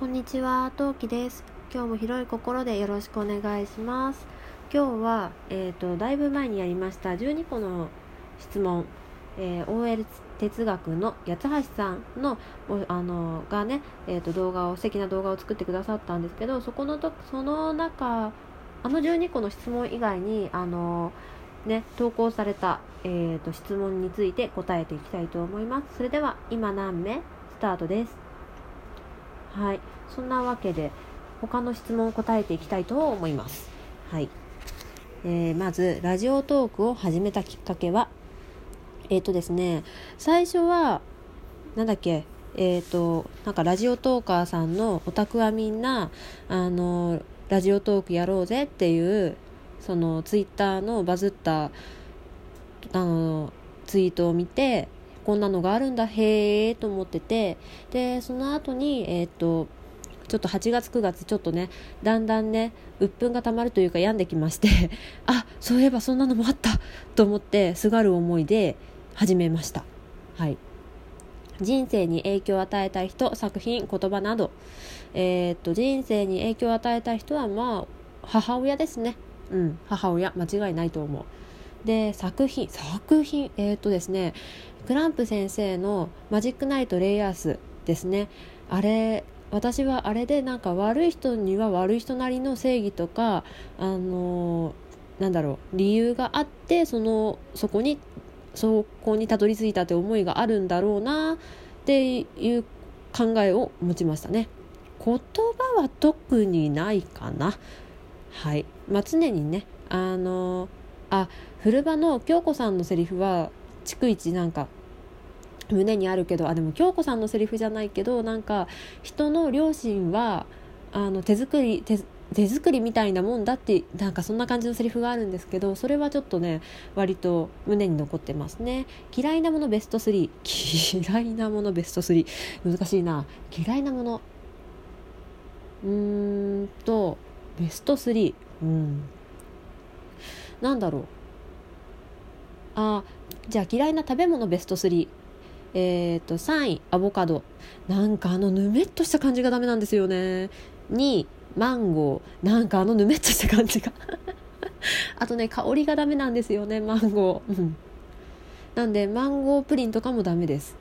こんにちは、トウキです。今日も広い心でよろしくお願いします。今日は、えっ、と、だいぶ前にやりました12個の質問、えー OL 哲学の八橋さんの、あの、がね、えっ、と、動画を、素敵な動画を作ってくださったんですけど、そこのと、その中、あの12個の質問以外に、あの、ね、投稿された、えー、と質問について答えていきたいと思います。それでは今何目スタートです。はい、そんなわけで他の質問を答えていきたいと思います。はい、えーまずラジオトークを始めたきっかけはえっ、とですね最初はなんだっけえっ、となんかラジオトーカーさんのオタクはみんなあのラジオトークやろうぜっていうそのツイッターのバズったあのツイートを見てこんなのがあるんだへえと思っててでその後にえっ、とちょっと8月9月ちょっとねだんだんね鬱憤がたまるというか病んできまして あそういえばそんなのもあったと思ってすがる思いで始めました。はい。人生に影響を与えたい人作品言葉など。えーっと人生に影響を与えたい人はまあ母親ですね。うん母親間違いないと思う。で作品作品えーっとですねクランプ先生の「マジックナイトレイヤース」ですね。あれ私はあれでなんか悪い人には悪い人なりの正義とかあのなんだろう理由があってそのそこにそこにたどり着いたって思いがあるんだろうなっていう考えを持ちましたね。言葉は特にないかな。はい。まあ常にねあのあ古場の京子さんのセリフは逐一なんか胸にあるけどあでも京子さんのセリフじゃないけどなんか人の両親はあの手作り手手作りみたいなもんだってなんかそんな感じのセリフがあるんですけどそれはちょっとね割と胸に残ってますね。嫌いなものベスト3嫌いなものベスト3難しいな。嫌いなものうーんとベスト3うん。なんだろう。あじゃあ嫌いな食べ物ベスト3えっ、と3位アボカド。なんかあのぬめっとした感じがダメなんですよね。2位マンゴー。なんかあのぬめっとした感じが。あとね香りがダメなんですよねマンゴー、うん、なんでマンゴープリンとかもダメです。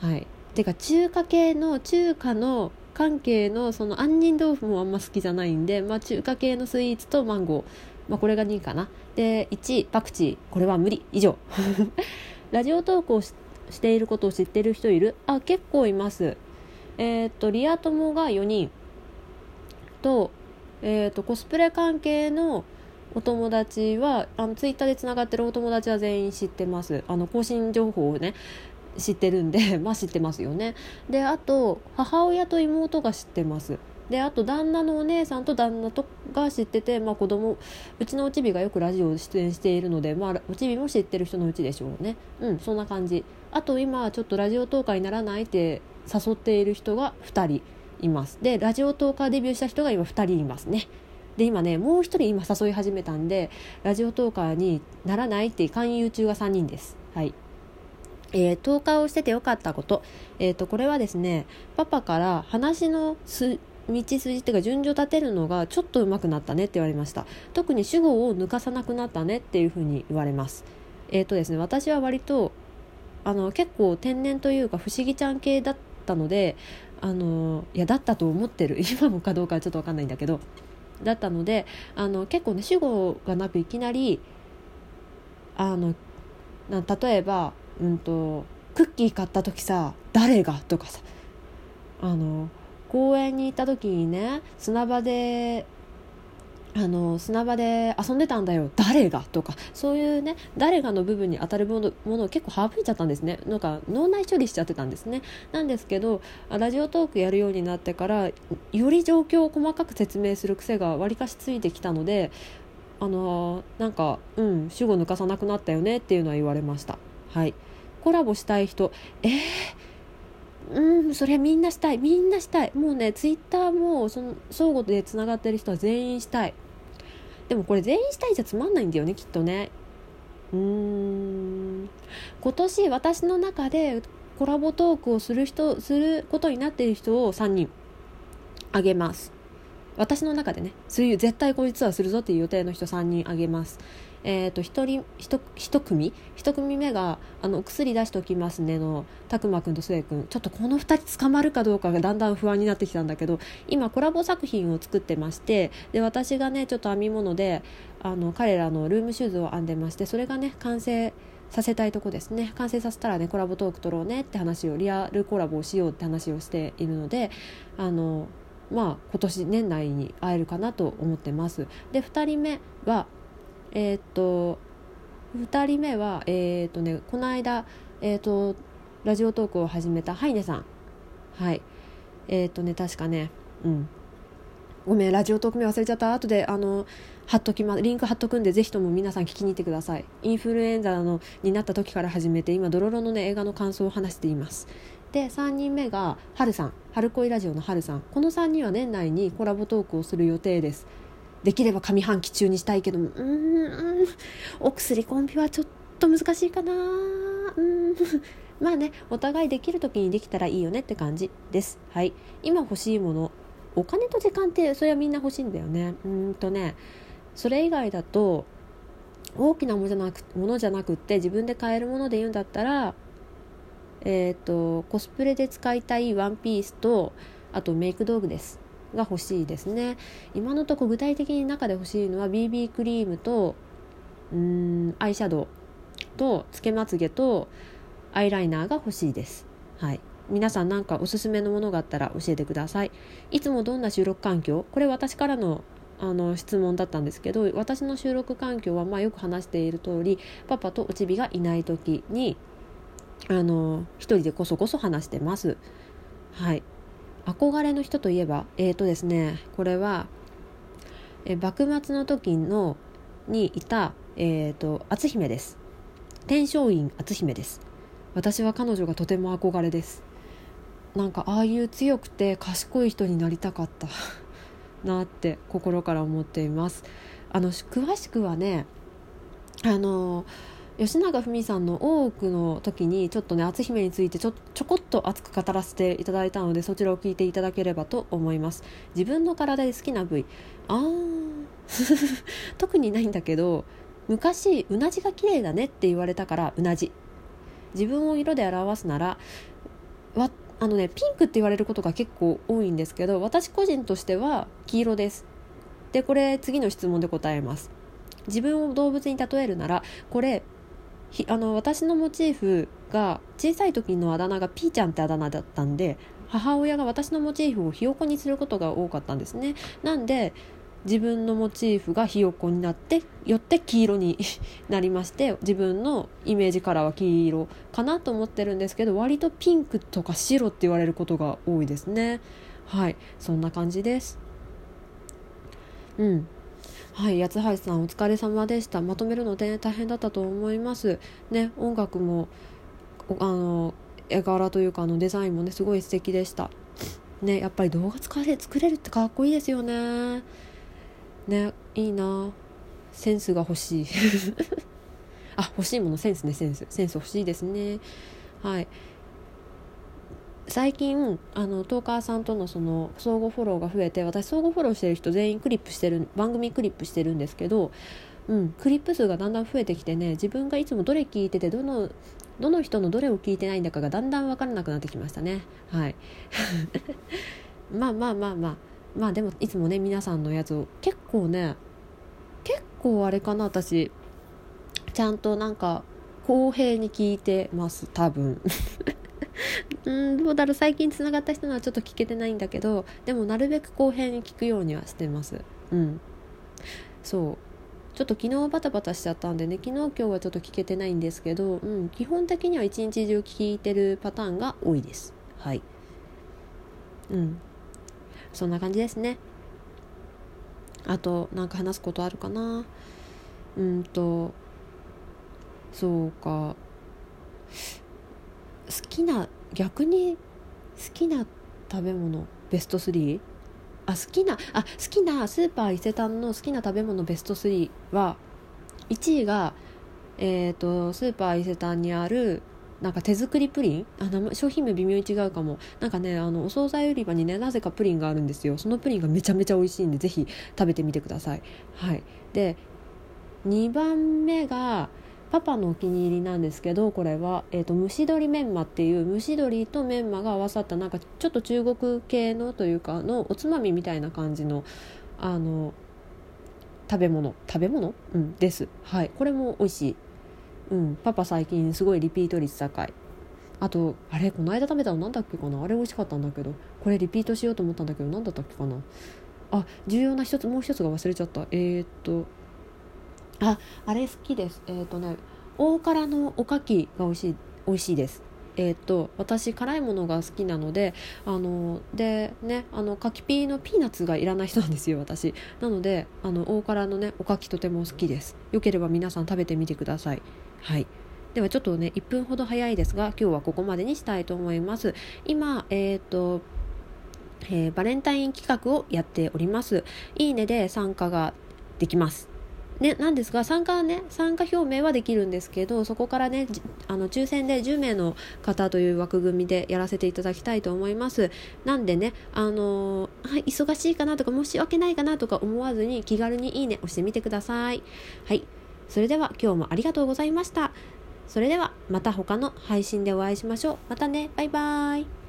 はい。てか中華系の中華の関係のその杏仁豆腐もあんま好きじゃないんで、まあ、中華系のスイーツとマンゴー、まあ、これが2位かな。で1位パクチー。これは無理。以上。ラジオ投稿してしていることを知ってる人いる？あ結構います。えっ、とリア友が4人。と,、えー、とコスプレ関係のお友達はあのツイッターでつながってるお友達は全員知ってます。あの更新情報をね知ってるんで まあ知ってますよね。であと母親と妹が知ってます。であと旦那のお姉さんと旦那とが知ってて、まあ、子供うちのおちびがよくラジオ出演しているので、まあ、おちびも知ってる人のうちでしょうね。うんそんな感じ。あと今ちょっとラジオトーカーにならないって誘っている人が2人います。でラジオトーカーデビューした人が今2人いますね。で今ねもう1人今誘い始めたんでラジオトーカーにならないって勧誘中が3人です。はい。えー、トーカーをしててよかったこと,、えー、とこれはですねパパから話のす道筋っていうか順序立てるのがちょっと上手くなったねって言われました。特に主語を抜かさなくなったねっていうふうに言われます。えっ、とですね私は割とあの結構天然というか不思議ちゃん系だったのであのいやだったと思ってる。今もかどうかはちょっと分かんないんだけど。だったのであの結構ね主語がなくいきなりあのな例えば、うんと「クッキー買った時さ誰が?」とかさ。あの公園に行った時にね砂場であの砂場で遊んでたんだよ誰がとかそういうね誰がの部分に当たるものものを結構省いちゃったんですね。なんか脳内処理しちゃってたんですね。なんですけどラジオトークやるようになってからより状況を細かく説明する癖がわりかしついてきたのであのなんかうん主語抜かさなくなったよねっていうのは言われました。はい。コラボしたい人えーうんそれみんなしたい。みんなしたい。もうねツイッターもその相互でつながってる人は全員したい。でもこれ全員したいじゃつまんないんだよねきっとね。うーん。今年私の中でコラボトークをする人することになっている人を3人。あげます。私の中でねそういう絶対こいつはするぞっていう予定の人3人あげます。えーと、1人 1, 組？1組目があの「薬出しておきますね」のたくまくんとすえくん。ちょっとこの2人捕まるかどうかがだんだん不安になってきたんだけど今コラボ作品を作ってましてで私がねちょっと編み物であの彼らのルームシューズを編んでましてそれがね完成させたいとこですね。完成させたらねコラボトーク撮ろうねって話をリアルコラボをしようって話をしているのであのまあ今年年内に会えるかなと思ってます。で2人目はえー、っと2人目はえー、っとねこの間え、っとラジオトークを始めたハイネさん。はい。えっとね確かねうん。ごめんラジオトーク名忘れちゃった。後であの貼っときまリンク貼っとくんでぜひとも皆さん聞きに行ってください。インフルエンザのになった時から始めて今ドロロのね映画の感想を話しています。で3人目がはるさん。春恋ラジオのはるさん。この3人は年内にコラボトークをする予定です。できれば上半期中にしたいけどもうんお薬コンビはちょっと難しいかな。うん まあねお互いできる時にできたらいいよねって感じです。はい。今欲しいものお金と時間ってそれはみんな欲しいんだよね。うんとねそれ以外だと大きなものじゃなくものじゃなくって自分で買えるもので言うんだったらえっ、ー、とコスプレで使いたいワンピースとあとメイク道具です。が欲しいですね。今のとこ具体的に中で欲しいのは BB クリームとうんアイシャドウとつけまつげとアイライナーが欲しいです。はい。皆さん何かおすすめのものがあったら教えてください。いつもどんな収録環境？これ私からのあの質問だったんですけど私の収録環境はまあよく話している通りパパとおちびがいない時にあの一人でこそこそ話してます。はい。憧れの人といえばえっ、ー、とですねこれはえ幕末の時のにいたえっ、ー、と篤姫です。天璋院篤姫です。私は彼女がとても憧れです。なんかああいう強くて賢い人になりたかった なって心から思っています。あの詳しくはねあの吉永文さんの多くの時にちょっとね篤姫についてちょちょこっと熱く語らせていただいたのでそちらを聞いていただければと思います。自分の体で好きな部位。あー。特にないんだけど昔うなじが綺麗だねって言われたからうなじ。自分を色で表すならわあのねピンクって言われることが結構多いんですけど私個人としては黄色です。でこれ次の質問で答えます。自分を動物に例えるならこれひあの私のモチーフが小さい時のあだ名がピーちゃんってあだ名だったんで母親が私のモチーフをひよこにすることが多かったんですね。なんで自分のモチーフがひよこになってよって黄色に なりまして自分のイメージカラーは黄色かなと思ってるんですけど割とピンクとか白って言われることが多いですね。はい。そんな感じです。うん。はい八橋さんお疲れ様でした。まとめるので大変だったと思います。ね音楽もあの絵柄というかあのデザインもねすごい素敵でした。ねやっぱり動画使れ作れるってかっこいいですよね。ねいいな。センスが欲しい。あ欲しいものセンスねセンス。センス欲しいですね。はい。最近あのトーカーさんとのその相互フォローが増えて私相互フォローしてる人全員クリップしてる番組クリップしてるんですけど、うん、クリップ数がだんだん増えてきてね自分がいつもどれ聞いててどのどの人のどれを聞いてないんだかがだんだん分からなくなってきましたね。はい。まあまあまあまあまあでもいつもね皆さんのやつを結構ね結構あれかな私。ちゃんとなんか公平に聞いてます多分。うんどうだろう最近つながった人のはちょっと聞けてないんだけどでもなるべく公平に聞くようにはしてます。うん。そう。ちょっと昨日バタバタしちゃったんでね昨日今日はちょっと聞けてないんですけど、うん、基本的には一日中聞いてるパターンが多いです。はい。うん。そんな感じですね。あと何か話すことあるかな？うんとそうか。好きな逆に好きな食べ物ベスト 3? あ好きなあ好きなスーパー伊勢丹の好きな食べ物ベスト3は1位が、えーと、スーパー伊勢丹にあるなんか手作りプリン？あ商品名微妙に違うかも。なんかねあのお惣菜売り場にねなぜかプリンがあるんですよ。そのプリンがめちゃめちゃ美味しいんでぜひ食べてみてください。はい。で2番目がパパのお気に入りなんですけどこれは、えーと、蒸し鶏メンマっていう蒸し鶏とメンマが合わさったなんかちょっと中国系のというかのおつまみみたいな感じのあの食べ物食べ物、うん、です。はい。これも美味しい、うん、パパ最近すごいリピート率高い。あとあれ？この間食べたの何だっけかな？あれ美味しかったんだけどこれリピートしようと思ったんだけど何だったっけかな？あ重要な一つもう一つが忘れちゃった。えー、っとああれ好きです。えっ、とね大辛のおかきが美味しい美味しいです。えーと、私辛いものが好きなのであのでねあの柿ピーのピーナッツがいらない人なんですよ私。なのであの大辛のねおかきとても好きです。よければ皆さん食べてみてください。はい。ではちょっとね1分ほど早いですが今日はここまでにしたいと思います。今えっ、ー、とえー、バレンタイン企画をやっております。いいねで参加ができます。ね、なんですが参加はね参加表明はできるんですけどそこからねあの抽選で10名の方という枠組みでやらせていただきたいと思います。なんでねあのー、忙しいかなとか申し訳ないかなとか思わずに気軽にいいね押してみてください。はい。それでは今日もありがとうございました。それではまた他の配信でお会いしましょう。またね。バイバーイ。